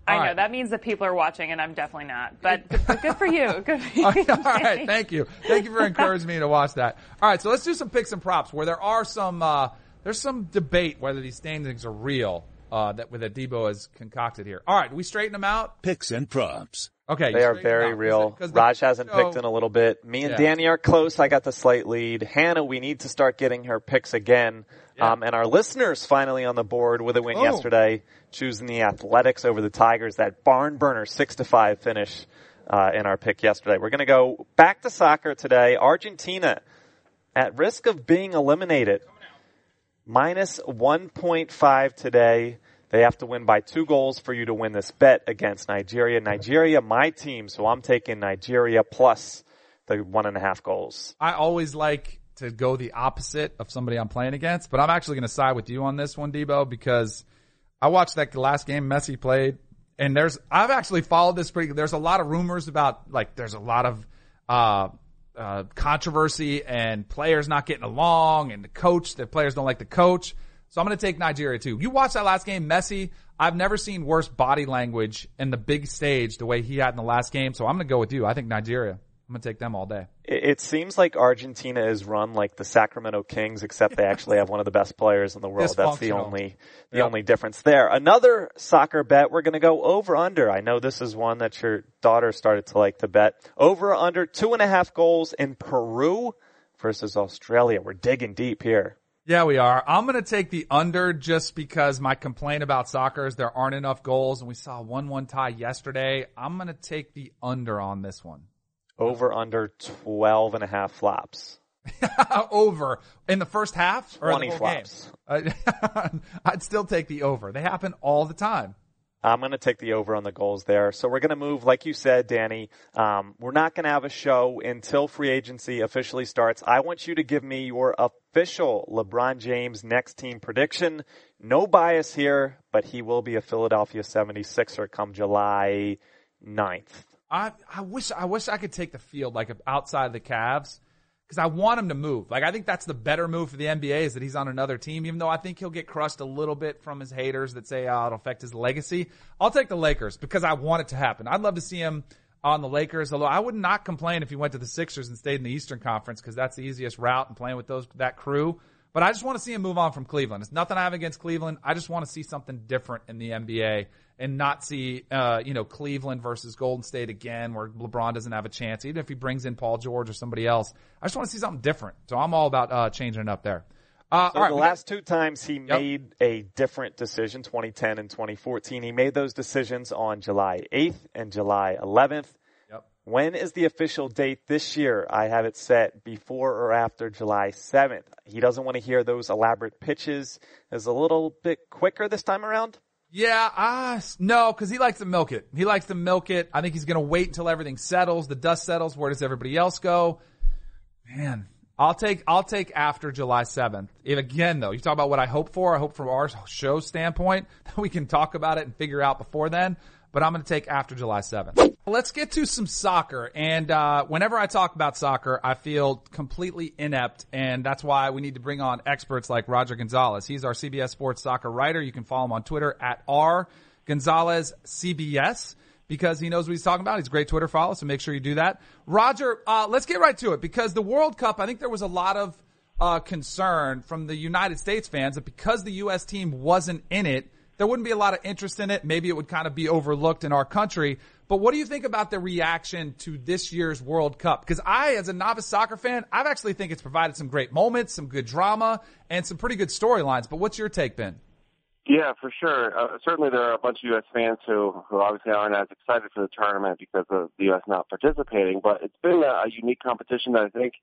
[SPEAKER 8] I
[SPEAKER 5] All
[SPEAKER 8] know that means that people are watching, and I'm definitely not. But, but good for you. Good for you.
[SPEAKER 5] All right, thank you. Thank you for encouraging me to watch that. All right, so let's do some picks and props where there are some uh, there's some debate whether these standings are real uh, that that Debo has concocted here. All right, we straighten them out.
[SPEAKER 1] Picks and props.
[SPEAKER 5] Okay,
[SPEAKER 6] They are
[SPEAKER 5] straighten them
[SPEAKER 6] very
[SPEAKER 5] out.
[SPEAKER 6] real.
[SPEAKER 5] 'Cause the
[SPEAKER 6] Raj hasn't
[SPEAKER 5] show-
[SPEAKER 6] picked in a little bit. Me and
[SPEAKER 5] Yeah.
[SPEAKER 6] Danny are close. I got the slight lead. Hannah, we need to start getting her picks again.
[SPEAKER 5] Yeah.
[SPEAKER 6] Um, and our listeners finally on the board with a win
[SPEAKER 5] Oh.
[SPEAKER 6] yesterday, choosing the Athletics over the Tigers. That barn burner six to five finish uh, in our pick yesterday. We're going to go back to soccer today. Argentina at risk of being eliminated. Minus 1.5 today. They have to win by two goals for you to win this bet against Nigeria. Nigeria, my team, so I'm taking Nigeria plus the one and a half goals.
[SPEAKER 5] I always like to go the opposite of somebody I'm playing against, but I'm actually going to side with you on this one, Debo, because I watched that last game Messi played, and there's I've actually followed this pretty. There's a lot of rumors about like there's a lot of uh, uh, controversy and players not getting along, and the coach the players don't like the coach. So I'm going to take Nigeria too. You watch that last game, Messi. I've never seen worse body language in the big stage the way he had in the last game. So I'm going to go with you. I think Nigeria. I'm going to take them all day.
[SPEAKER 6] It, seems like Argentina is run like the Sacramento Kings, except they actually have one of the best players in the world. That's the only the
[SPEAKER 5] Yep.
[SPEAKER 6] only difference there. Another soccer bet. We're going to go over under. I know this is one that your daughter started to like to bet. Over under two and a half goals in Peru versus Australia. We're digging deep here.
[SPEAKER 5] Yeah, we are. I'm going to take the under just because my complaint about soccer is there aren't enough goals and we saw a 1-1 tie yesterday. I'm going to take the under on this one.
[SPEAKER 6] Over under 12 and a half flops.
[SPEAKER 5] over in the first half or
[SPEAKER 6] 20
[SPEAKER 5] the whole
[SPEAKER 6] flops.
[SPEAKER 5] game? I'd still take the over. They happen all the time.
[SPEAKER 6] I'm going to take the over on the goals there. So we're going to move, like you said, Danny. Um, we're not going to have a show until free agency officially starts. I want you to give me your official LeBron James next team prediction. No bias here, but he will be a Philadelphia 76er come July 9th.
[SPEAKER 5] I I wish I wish I could take the field like outside the Cavs because I want him to move. Like I think that's the better move for the NBA is that he's on another team. Even though I think he'll get crushed a little bit from his haters that say oh, it'll affect his legacy. I'll take the Lakers because I want it to happen. I'd love to see him on the Lakers. Although I would not complain if he went to the Sixers and stayed in the Eastern Conference because that's the easiest route and playing with those that crew. But I just want to see him move on from Cleveland. It's nothing I have against Cleveland. I just want to see something different in the NBA and not see, uh, you know, Cleveland versus Golden State again, where LeBron doesn't have a chance, even if he brings in Paul George or somebody else. I just want to see something different. So I'm all about uh, changing it up there. Uh,
[SPEAKER 6] So
[SPEAKER 5] all right,
[SPEAKER 6] the
[SPEAKER 5] we got-
[SPEAKER 6] last two times he made a different decision, 2010 and 2014, he made those decisions on July 8th and July 11th.
[SPEAKER 5] Yep.
[SPEAKER 6] When is the official date this year? I have it set before or after July 7th. He doesn't want to hear those elaborate pitches. Is a little bit quicker this time around.
[SPEAKER 5] Yeah, uh, no, because he likes to milk it. He likes to milk it. I think he's going to wait until everything settles, the dust settles. Where does everybody else go? Man, I'll take I'll take after July seventh. Again though, you talk about what I hope for. I hope from our show standpoint that we can talk about it and figure out before then. But I'm going to take after July 7th. Let's get to some soccer. And uh, whenever I talk about soccer, I feel completely inept, and that's why we need to bring on experts like Roger Gonzalez. He's our CBS Sports soccer writer. You can follow him on Twitter at r Gonzalez CBS because he knows what he's talking about. He's a great Twitter follow, so make sure you do that. Roger, uh, let's get right to it because the World Cup, I think there was a lot of uh, concern from the United States fans that because the U.S. team wasn't in it, there wouldn't be a lot of interest in it. Maybe it would kind of be overlooked in our country. But what do you think about the reaction to this year's World Cup? Because I, as a novice soccer fan, I actually think it's provided some great moments, some good drama, and some pretty good storylines. But what's your take, Ben?
[SPEAKER 9] Yeah, for sure. Uh, certainly, there are a bunch of U.S. fans who, who obviously aren't as excited for the tournament because of the U.S. not participating. But it's been a, a unique competition that I think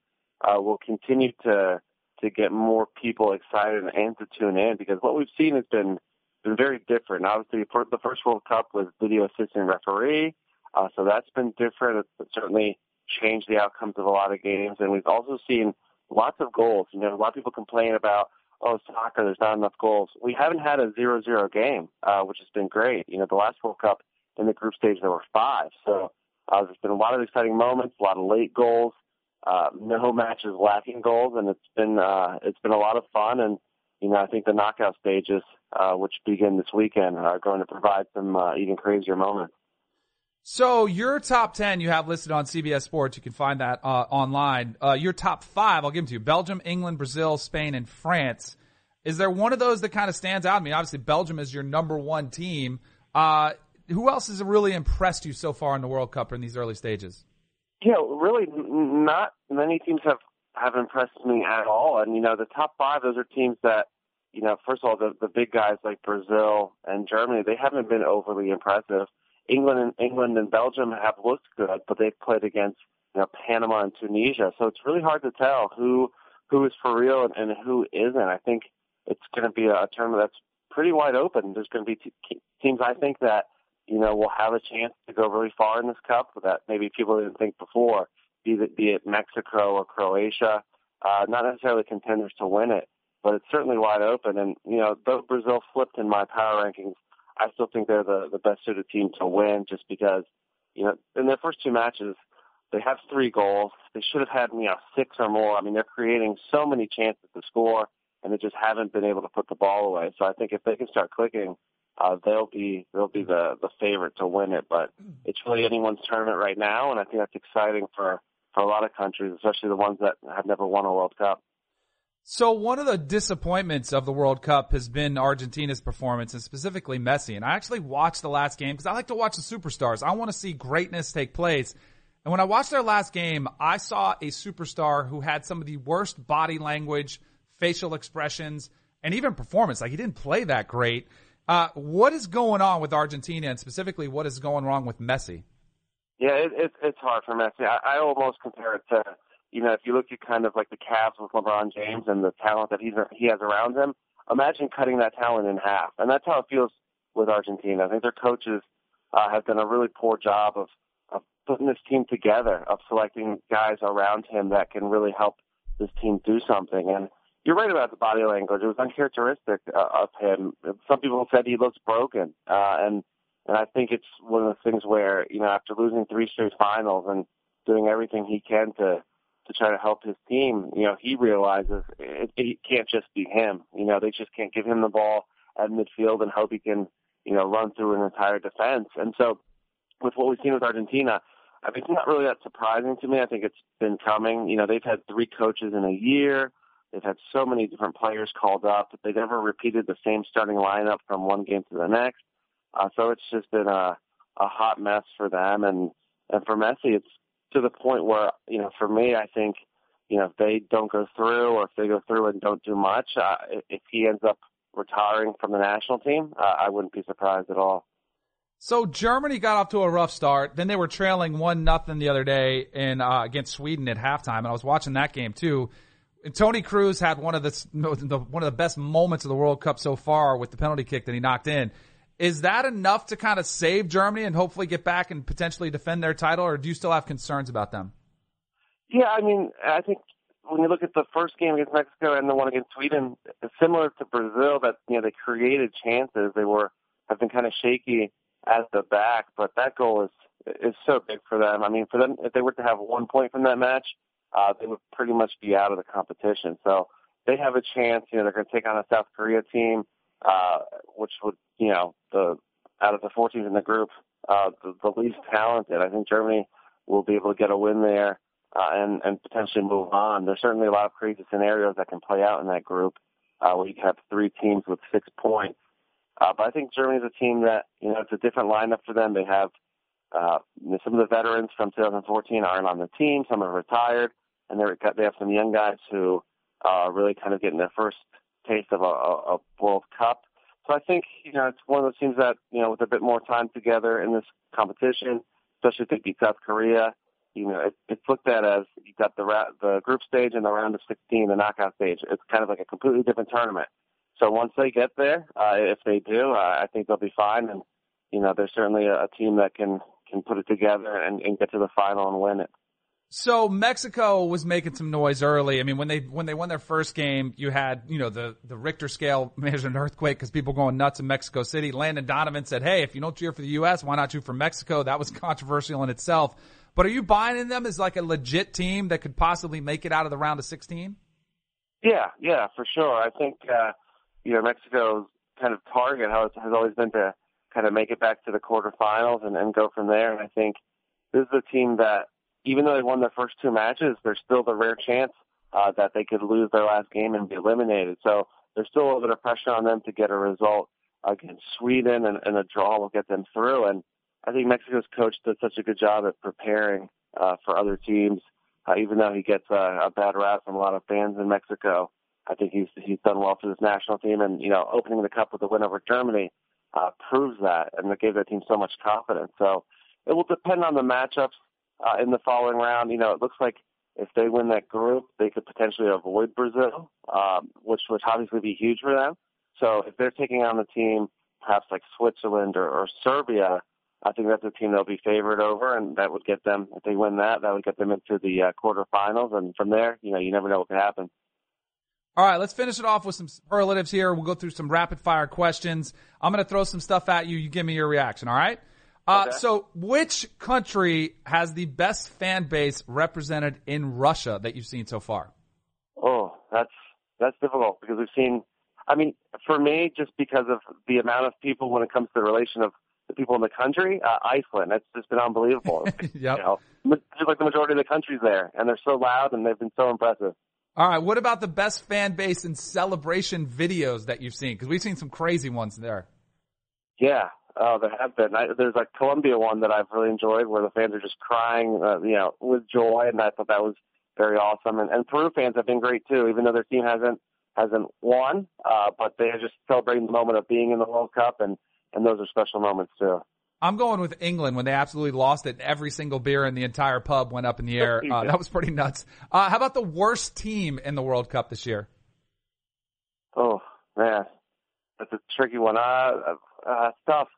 [SPEAKER 9] uh, will continue to to get more people excited and to tune in because what we've seen has been been very different. Obviously, the first World Cup was video assistant referee, uh, so that's been different. It's certainly changed the outcomes of a lot of games, and we've also seen lots of goals. You know, a lot of people complain about oh, soccer, there's not enough goals. We haven't had a zero-zero game, uh, which has been great. You know, the last World Cup in the group stage there were five, so uh, there's been a lot of exciting moments, a lot of late goals, uh, no matches lacking goals, and it's been uh, it's been a lot of fun. And you know, I think the knockout stages, uh, which begin this weekend, are going to provide some uh, even crazier moments.
[SPEAKER 5] So your top 10 you have listed on CBS Sports. You can find that uh, online. Uh, your top five, I'll give them to you. Belgium, England, Brazil, Spain, and France. Is there one of those that kind of stands out? I mean, obviously Belgium is your number one team. Uh, who else has really impressed you so far in the World Cup or in these early stages?
[SPEAKER 9] Yeah, really not many teams have, have impressed me at all. And, you know, the top five, those are teams that, you know, first of all, the, the big guys like Brazil and Germany, they haven't been overly impressive. England and England and Belgium have looked good, but they've played against you know Panama and Tunisia, so it's really hard to tell who who is for real and, and who isn't. I think it's going to be a tournament that's pretty wide open. There's going to be t- teams I think that you know will have a chance to go really far in this cup that maybe people didn't think before. Be it, be it Mexico or Croatia, uh, not necessarily contenders to win it, but it's certainly wide open. And you know, though Brazil flipped in my power rankings I still think they're the, the best suited team to win just because, you know, in their first two matches, they have three goals. They should have had, you know, six or more. I mean, they're creating so many chances to score, and they just haven't been able to put the ball away. So I think if they can start clicking, uh, they'll be they'll be the the favorite to win it. But it's really anyone's tournament right now, and I think that's exciting for for a lot of countries, especially the ones that have never won a World Cup.
[SPEAKER 5] So one of the disappointments of the World Cup has been Argentina's performance and specifically Messi. And I actually watched the last game because I like to watch the superstars. I want to see greatness take place. And when I watched their last game, I saw a superstar who had some of the worst body language, facial expressions, and even performance. Like he didn't play that great. Uh, what is going on with Argentina and specifically what is going wrong with Messi?
[SPEAKER 9] Yeah, it, it, it's hard for Messi. I, I almost compare it to you know, if you look at kind of like the Cavs with LeBron James and the talent that he's he has around him, imagine cutting that talent in half. And that's how it feels with Argentina. I think their coaches uh, have done a really poor job of of putting this team together, of selecting guys around him that can really help this team do something. And you're right about the body language; it was uncharacteristic uh, of him. Some people said he looks broken, uh, and and I think it's one of the things where you know after losing three straight finals and doing everything he can to to try to help his team, you know, he realizes it, it can't just be him. You know, they just can't give him the ball at midfield and hope he can, you know, run through an entire defense. And so, with what we've seen with Argentina, I mean, it's not really that surprising to me. I think it's been coming. You know, they've had three coaches in a year. They've had so many different players called up. They never repeated the same starting lineup from one game to the next. Uh, so it's just been a, a hot mess for them. And, and for Messi, it's to the point where, you know, for me, I think, you know, if they don't go through or if they go through and don't do much, uh, if he ends up retiring from the national team, uh, I wouldn't be surprised at all.
[SPEAKER 5] So Germany got off to a rough start. Then they were trailing one nothing the other day in uh, against Sweden at halftime, and I was watching that game too. And Toni Kroos had one of the, the one of the best moments of the World Cup so far with the penalty kick that he knocked in. Is that enough to kind of save Germany and hopefully get back and potentially defend their title, or do you still have concerns about them?
[SPEAKER 9] Yeah, I mean, I think when you look at the first game against Mexico and the one against Sweden, similar to Brazil, that you know they created chances. They were have been kind of shaky at the back, but that goal is is so big for them. I mean, for them, if they were to have one point from that match, uh, they would pretty much be out of the competition. So they have a chance. You know, they're going to take on a South Korea team, uh, which would, you know, the out of the four teams in the group, uh, the, the least talented. I think Germany will be able to get a win there uh, and and potentially move on. There's certainly a lot of crazy scenarios that can play out in that group, uh, where you can have three teams with six points. Uh, but I think Germany's a team that you know it's a different lineup for them. They have uh, some of the veterans from 2014 aren't on the team. Some are retired, and they're, they have some young guys who are really kind of getting their first taste of a, a World Cup. So I think you know it's one of those teams that you know with a bit more time together in this competition, especially if they beat South Korea, you know it, it's looked at as you got the ra- the group stage and the round of 16, the knockout stage. It's kind of like a completely different tournament. So once they get there, uh, if they do, uh, I think they'll be fine. And you know, there's certainly a, a team that can can put it together and, and get to the final and win it.
[SPEAKER 5] So Mexico was making some noise early. I mean, when they when they won their first game, you had you know the the Richter scale measured an earthquake because people going nuts in Mexico City. Landon Donovan said, "Hey, if you don't cheer for the U.S., why not cheer for Mexico?" That was controversial in itself. But are you buying in them as like a legit team that could possibly make it out of the round of 16?
[SPEAKER 9] Yeah, yeah, for sure. I think uh, you know Mexico's kind of target has, has always been to kind of make it back to the quarterfinals and, and go from there. And I think this is a team that even though they won their first two matches, there's still the rare chance uh, that they could lose their last game and be eliminated. So there's still a little bit of pressure on them to get a result against Sweden, and, and a draw will get them through. And I think Mexico's coach does such a good job at preparing uh, for other teams, uh, even though he gets a, a bad rap from a lot of fans in Mexico. I think he's he's done well for this national team, and you know, opening the cup with a win over Germany uh, proves that, and it gave that team so much confidence. So it will depend on the matchups uh, in the following round. You know, it looks like if they win that group, they could potentially avoid Brazil, um, which would obviously be huge for them. So if they're taking on a team perhaps like Switzerland or, or Serbia, I think that's a team they'll be favored over, and that would get them. If they win that, that would get them into the uh, quarterfinals, and from there, you know, you never know what could happen.
[SPEAKER 5] All right, let's finish it off with some superlatives here. We'll go through some rapid fire questions. I'm going to throw some stuff at you. You give me your reaction. All right. Uh,
[SPEAKER 9] Okay.
[SPEAKER 5] So, which country has the best fan base represented in Russia that you've seen so far?
[SPEAKER 9] Oh, that's that's difficult because we've seen. I mean, for me, just because of the amount of people when it comes to the relation of the people in the country, uh, Iceland. That's just been unbelievable.
[SPEAKER 5] Yep.
[SPEAKER 9] You know, just like the majority of the countries there, and they're so loud and they've been so impressive.
[SPEAKER 5] All right. What about the best fan base and celebration videos that you've seen? Because we've seen some crazy ones there.
[SPEAKER 9] Yeah, oh, there have been. I, there's a Colombia one that I've really enjoyed where the fans are just crying, uh, you know, with joy, and I thought that was very awesome. And, and Peru fans have been great too, even though their team hasn't hasn't won, uh, but they are just celebrating the moment of being in the World Cup, and and those are special moments too.
[SPEAKER 5] I'm going with England when they absolutely lost it. Every single beer in the entire pub went up in the air. Uh, that was pretty nuts. Uh, how about the worst team in the World Cup this year?
[SPEAKER 9] Oh man, that's a tricky one. Uh, uh, tough.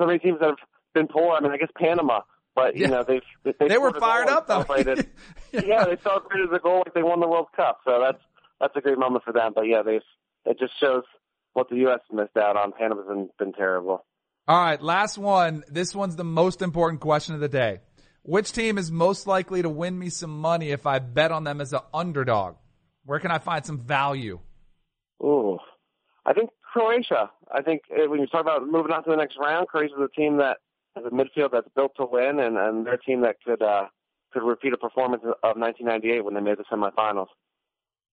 [SPEAKER 9] So many teams that have been poor. I mean, I guess Panama, but you
[SPEAKER 5] Yeah.
[SPEAKER 9] know they've they,
[SPEAKER 5] They were
[SPEAKER 9] a goal
[SPEAKER 5] fired up, though.
[SPEAKER 9] Celebrated. yeah, they celebrated the goal like they won the World Cup. So that's that's a great moment for them. But yeah, they've it just shows what the U.S. missed out on. Panama's been, been terrible.
[SPEAKER 5] All right, last one. This one's the most important question of the day. Which team is most likely to win me some money if I bet on them as an underdog? Where can I find some value?
[SPEAKER 9] Ooh, I think Croatia. I think uh, when you talk about moving on to the next round, Croatia's a team that has a midfield that's built to win, and, and they're a team that could uh, could repeat a performance of 1998 when they made the semifinals.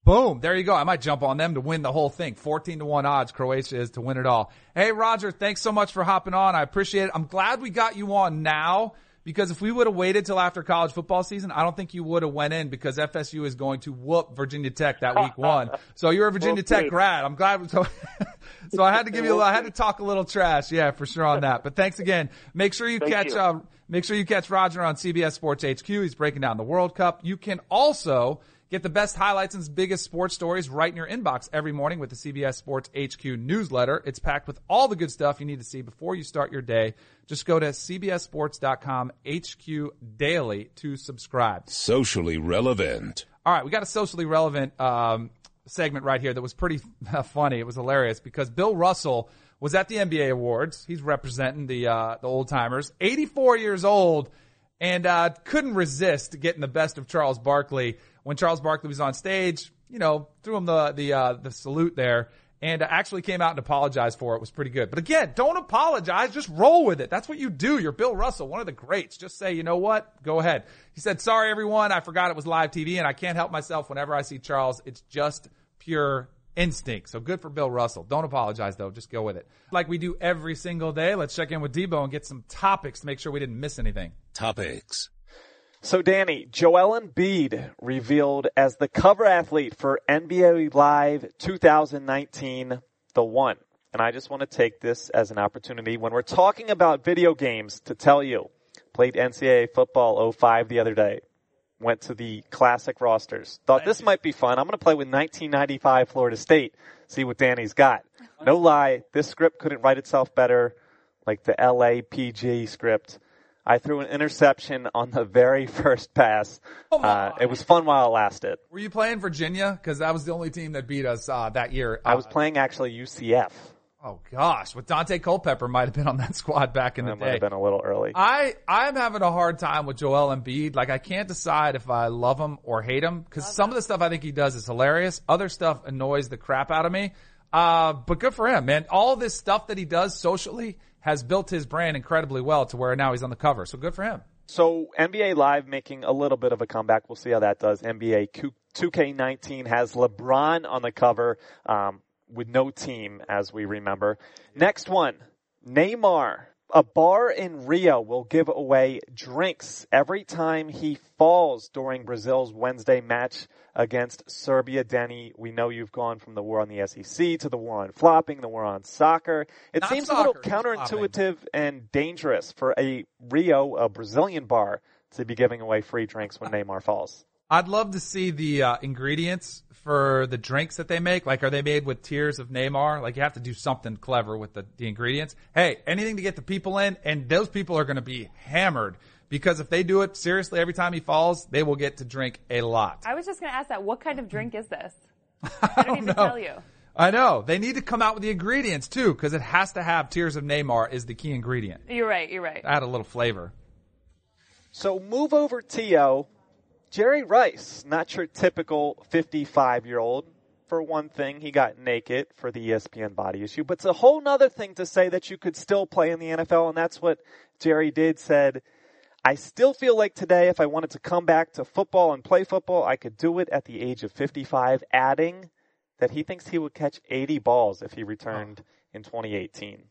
[SPEAKER 5] Boom. There you go. I might jump on them to win the whole thing. 14 to 1 odds Croatia is to win it all. Hey, Roger, thanks so much for hopping on. I appreciate it. I'm glad we got you on now because if we would have waited till after college football season, I don't think you would have went in because FSU is going to whoop Virginia Tech that week one. So you're a Virginia
[SPEAKER 9] We'll
[SPEAKER 5] Tech grad. I'm glad. So, so I had to give you, a, I had to talk a little trash. Yeah, for sure on that. But thanks again. Make sure you
[SPEAKER 9] Thank
[SPEAKER 5] catch,
[SPEAKER 9] you.
[SPEAKER 5] uh, make sure you catch Roger on CBS Sports HQ. He's breaking down the World Cup. You can also get the best highlights and biggest sports stories right in your inbox every morning with the CBS Sports HQ newsletter. It's packed with all the good stuff you need to see before you start your day. Just go to cbssports.com HQ daily to subscribe.
[SPEAKER 1] Socially relevant.
[SPEAKER 5] All right, we got a socially relevant um, segment right here that was pretty funny. It was hilarious because Bill Russell was at the NBA Awards. He's representing the uh, the old timers. 84 years old, and uh, couldn't resist getting the best of Charles Barkley when Charles Barkley was on stage. You know, threw him the the uh, the salute there and actually came out and apologized for it. it. was pretty good. But again, don't apologize. Just roll with it. That's what you do. You're Bill Russell, one of the greats. Just say, you know what? Go ahead. He said, sorry everyone. I forgot it was live TV and I can't help myself whenever I see Charles. It's just pure instinct. So good for Bill Russell. Don't apologize though. Just go with it. Like we do every single day. Let's check in with Debo and get some topics to make sure we didn't miss anything.
[SPEAKER 1] Topics.
[SPEAKER 6] So Danny, Joel Embiid revealed as the cover athlete for NBA Live 2019, the one. And I just want to take this as an opportunity when we're talking about video games to tell you, played NCAA football 05 the other day. Went to the classic rosters. Thought this might be fun. I'm going to play with 1995 Florida State. See what Danny's got. No lie, this script couldn't write itself better like the LAPG script. I threw an interception on the very first pass. Uh, it was fun while it lasted.
[SPEAKER 5] Were you playing Virginia? Because that was the only team that beat us uh, that year.
[SPEAKER 6] I was playing actually UCF.
[SPEAKER 5] Oh gosh, with Daunte Culpepper might have been on that squad back in the
[SPEAKER 6] That
[SPEAKER 5] day.
[SPEAKER 6] might have been a little early.
[SPEAKER 5] I I'm having a hard time with Joel Embiid. Like I can't decide if I love him or hate him because some of the stuff I think he does is hilarious. Other stuff annoys the crap out of me. Uh, but good for him, man. All this stuff that he does socially has built his brand incredibly well to where now he's on the cover. So good for him.
[SPEAKER 6] So NBA Live making a little bit of a comeback. We'll see how that does. NBA 2K19 has LeBron on the cover um, with no team, as we remember. Next one, Neymar. A bar in Rio will give away drinks every time he falls during Brazil's Wednesday match against Serbia. Denny, we know you've gone from the war on the SEC to the war on flopping, the war on soccer. It
[SPEAKER 5] Not
[SPEAKER 6] seems a little counterintuitive and dangerous for a Rio, a Brazilian bar, to be giving away free drinks when Neymar falls.
[SPEAKER 5] I'd love to see the uh, ingredients for the drinks that they make. Like, are they made with tears of Neymar? Like, you have to do something clever with the, the ingredients. Hey, anything to get the people in, and those people are going to be hammered because if they do it seriously every time he falls, they will get to drink a lot.
[SPEAKER 8] I was just going to ask that. What kind of drink is this? I don't even
[SPEAKER 5] know.
[SPEAKER 8] tell you.
[SPEAKER 5] I know they need to come out with the ingredients too, because it has to have tears of Neymar is the key ingredient.
[SPEAKER 8] You're right. You're right.
[SPEAKER 5] Add a little flavor.
[SPEAKER 6] So move over T.O. Jerry Rice, not your typical 55 year old. For one thing, he got naked for the ESPN body issue, but it's a whole nother thing to say that you could still play in the NFL, and that's what Jerry did said. I still feel like today, if I wanted to come back to football and play football, I could do it at the age of 55, adding that he thinks he would catch 80 balls if he returned in 2018.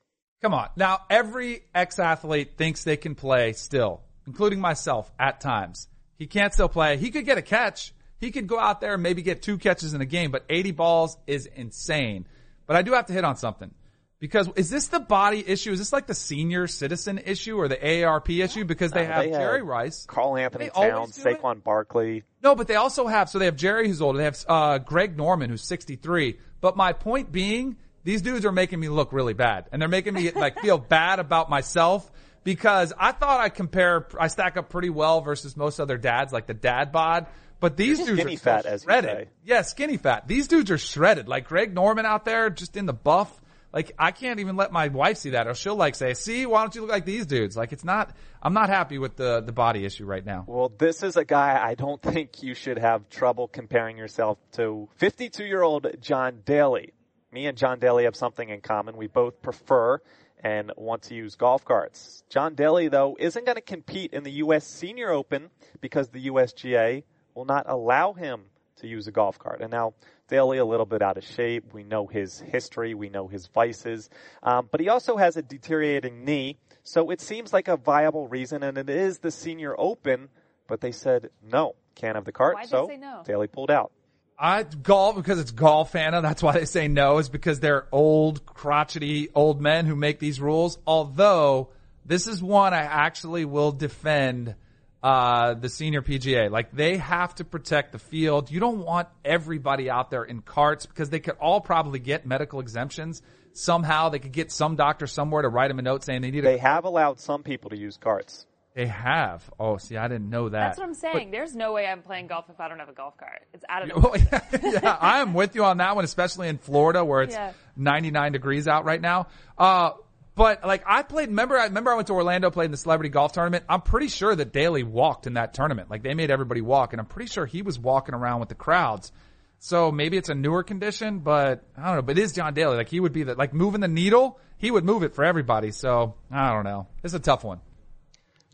[SPEAKER 5] Come on. Now, every ex-athlete thinks they can play still, including myself at times. He can't still play. He could get a catch. He could go out there and maybe get two catches in a game, but 80 balls is insane. But I do have to hit on something. Because is this the body issue? Is this like the senior citizen issue or the AARP issue? Because they
[SPEAKER 6] Uh,
[SPEAKER 5] have
[SPEAKER 6] they have
[SPEAKER 5] Jerry Rice. Karl-Anthony
[SPEAKER 6] Towns,
[SPEAKER 5] do it?
[SPEAKER 6] Saquon Barkley.
[SPEAKER 5] No, but they also have, so they have Jerry who's older. They have, uh, Greg Norman who's 63. But my point being, these dudes are making me look really bad. And they're making me like feel bad about myself because I thought I compare, I stack up pretty well versus most other dads, like the dad bod. But these dudes
[SPEAKER 6] Skinny
[SPEAKER 5] are
[SPEAKER 6] fat, as
[SPEAKER 5] shredded. Yeah, skinny fat. These dudes are shredded. Like Greg Norman out there, just in the buff. Like I can't even let my wife see that, or she'll like say, "See, why don't you look like these dudes?" Like it's not. I'm not happy with the the body issue right now.
[SPEAKER 6] Well, this is a guy I don't think you should have trouble comparing yourself to 52 year old John Daly. Me and John Daly have something in common. We both prefer and want to use golf carts. John Daly, though, isn't going to compete in the U.S. Senior Open because the USGA will not allow him to use a golf cart. And now, Daly a little bit out of shape. We know his history. We know his vices. Um, but he also has a deteriorating knee. So it seems like a viable reason, and it is the Senior Open, but they said no, can't have the cart.
[SPEAKER 8] Why'd they
[SPEAKER 6] so
[SPEAKER 8] no?
[SPEAKER 6] Daly pulled out.
[SPEAKER 5] I golf because it's golf, Anna. That's why they say no. Is because they're old, crotchety old men who make these rules. Although this is one I actually will defend. Uh, the senior PGA, like they have to protect the field. You don't want everybody out there in carts because they could all probably get medical exemptions somehow. They could get some doctor somewhere to write them a note saying they need
[SPEAKER 6] They have allowed some people to use carts.
[SPEAKER 5] They have. Oh, see, I didn't know that.
[SPEAKER 8] That's what I'm saying. There's no way I'm playing golf if I don't have a golf cart. It's out of the
[SPEAKER 5] yeah, yeah, I am with you on that one, especially in Florida where it's
[SPEAKER 8] Yeah.
[SPEAKER 5] 99 degrees out right now. Uh, but like I played, remember, I remember I went to Orlando, played in the celebrity golf tournament. I'm pretty sure that Daly walked in that tournament. Like they made everybody walk and I'm pretty sure he was walking around with the crowds. So maybe it's a newer condition, but I don't know. But it is John Daly. Like he would be the, like moving the needle. He would move it for everybody. So I don't know. It's a tough one.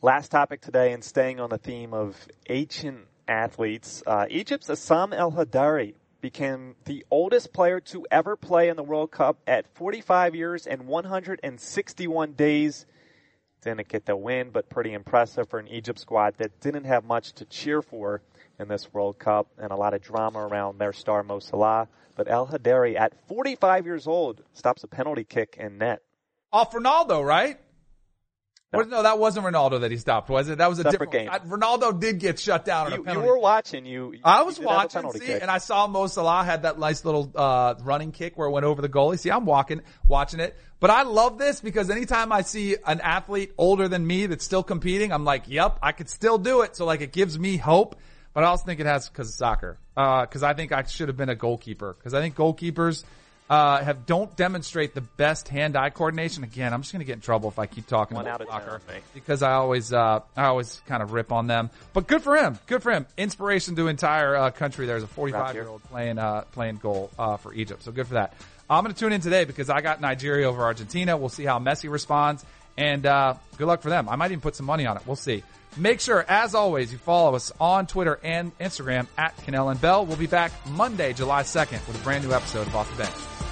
[SPEAKER 6] Last topic today, and staying on the theme of ancient athletes, uh, Egypt's Essam El Hadary became the oldest player to ever play in the World Cup at 45 years and 161 days. Didn't get the win, but pretty impressive for an Egypt squad that didn't have much to cheer for in this World Cup and a lot of drama around their star Mo Salah. But El Hadari, at 45 years old, stops a penalty kick in net.
[SPEAKER 5] Off Ronaldo, right? No. no, that wasn't Ronaldo that he stopped, was it? That was a
[SPEAKER 6] Separate
[SPEAKER 5] different
[SPEAKER 6] game.
[SPEAKER 5] I- Ronaldo did get shut down on a
[SPEAKER 6] You, you were watching. You,
[SPEAKER 5] I was
[SPEAKER 6] you have a
[SPEAKER 5] watching, see,
[SPEAKER 6] kick.
[SPEAKER 5] and I saw Mo Salah had that nice little uh, running kick where it went over the goalie. See, I'm walking, watching it. But I love this because anytime I see an athlete older than me that's still competing, I'm like, yep, I could still do it. So like, it gives me hope. But I also think it has because of soccer. Because I think I should have been a goalkeeper. Because I think goalkeepers uh, have don't demonstrate the best hand-eye coordination. Again, I'm just going to get in trouble if I keep talking
[SPEAKER 6] One
[SPEAKER 5] about
[SPEAKER 6] out
[SPEAKER 5] soccer because I always uh, I always kind of rip on them. But good for him. Good for him. Inspiration to entire uh, country. There's a 45 year old playing uh, playing goal uh, for Egypt. So good for that. I'm going to tune in today because I got Nigeria over Argentina. We'll see how Messi responds, and uh, good luck for them. I might even put some money on it. We'll see. Make sure, as always, you follow us on Twitter and Instagram at Kanell and Bell. We'll be back Monday, July 2nd, with a brand new episode of Off the Bench.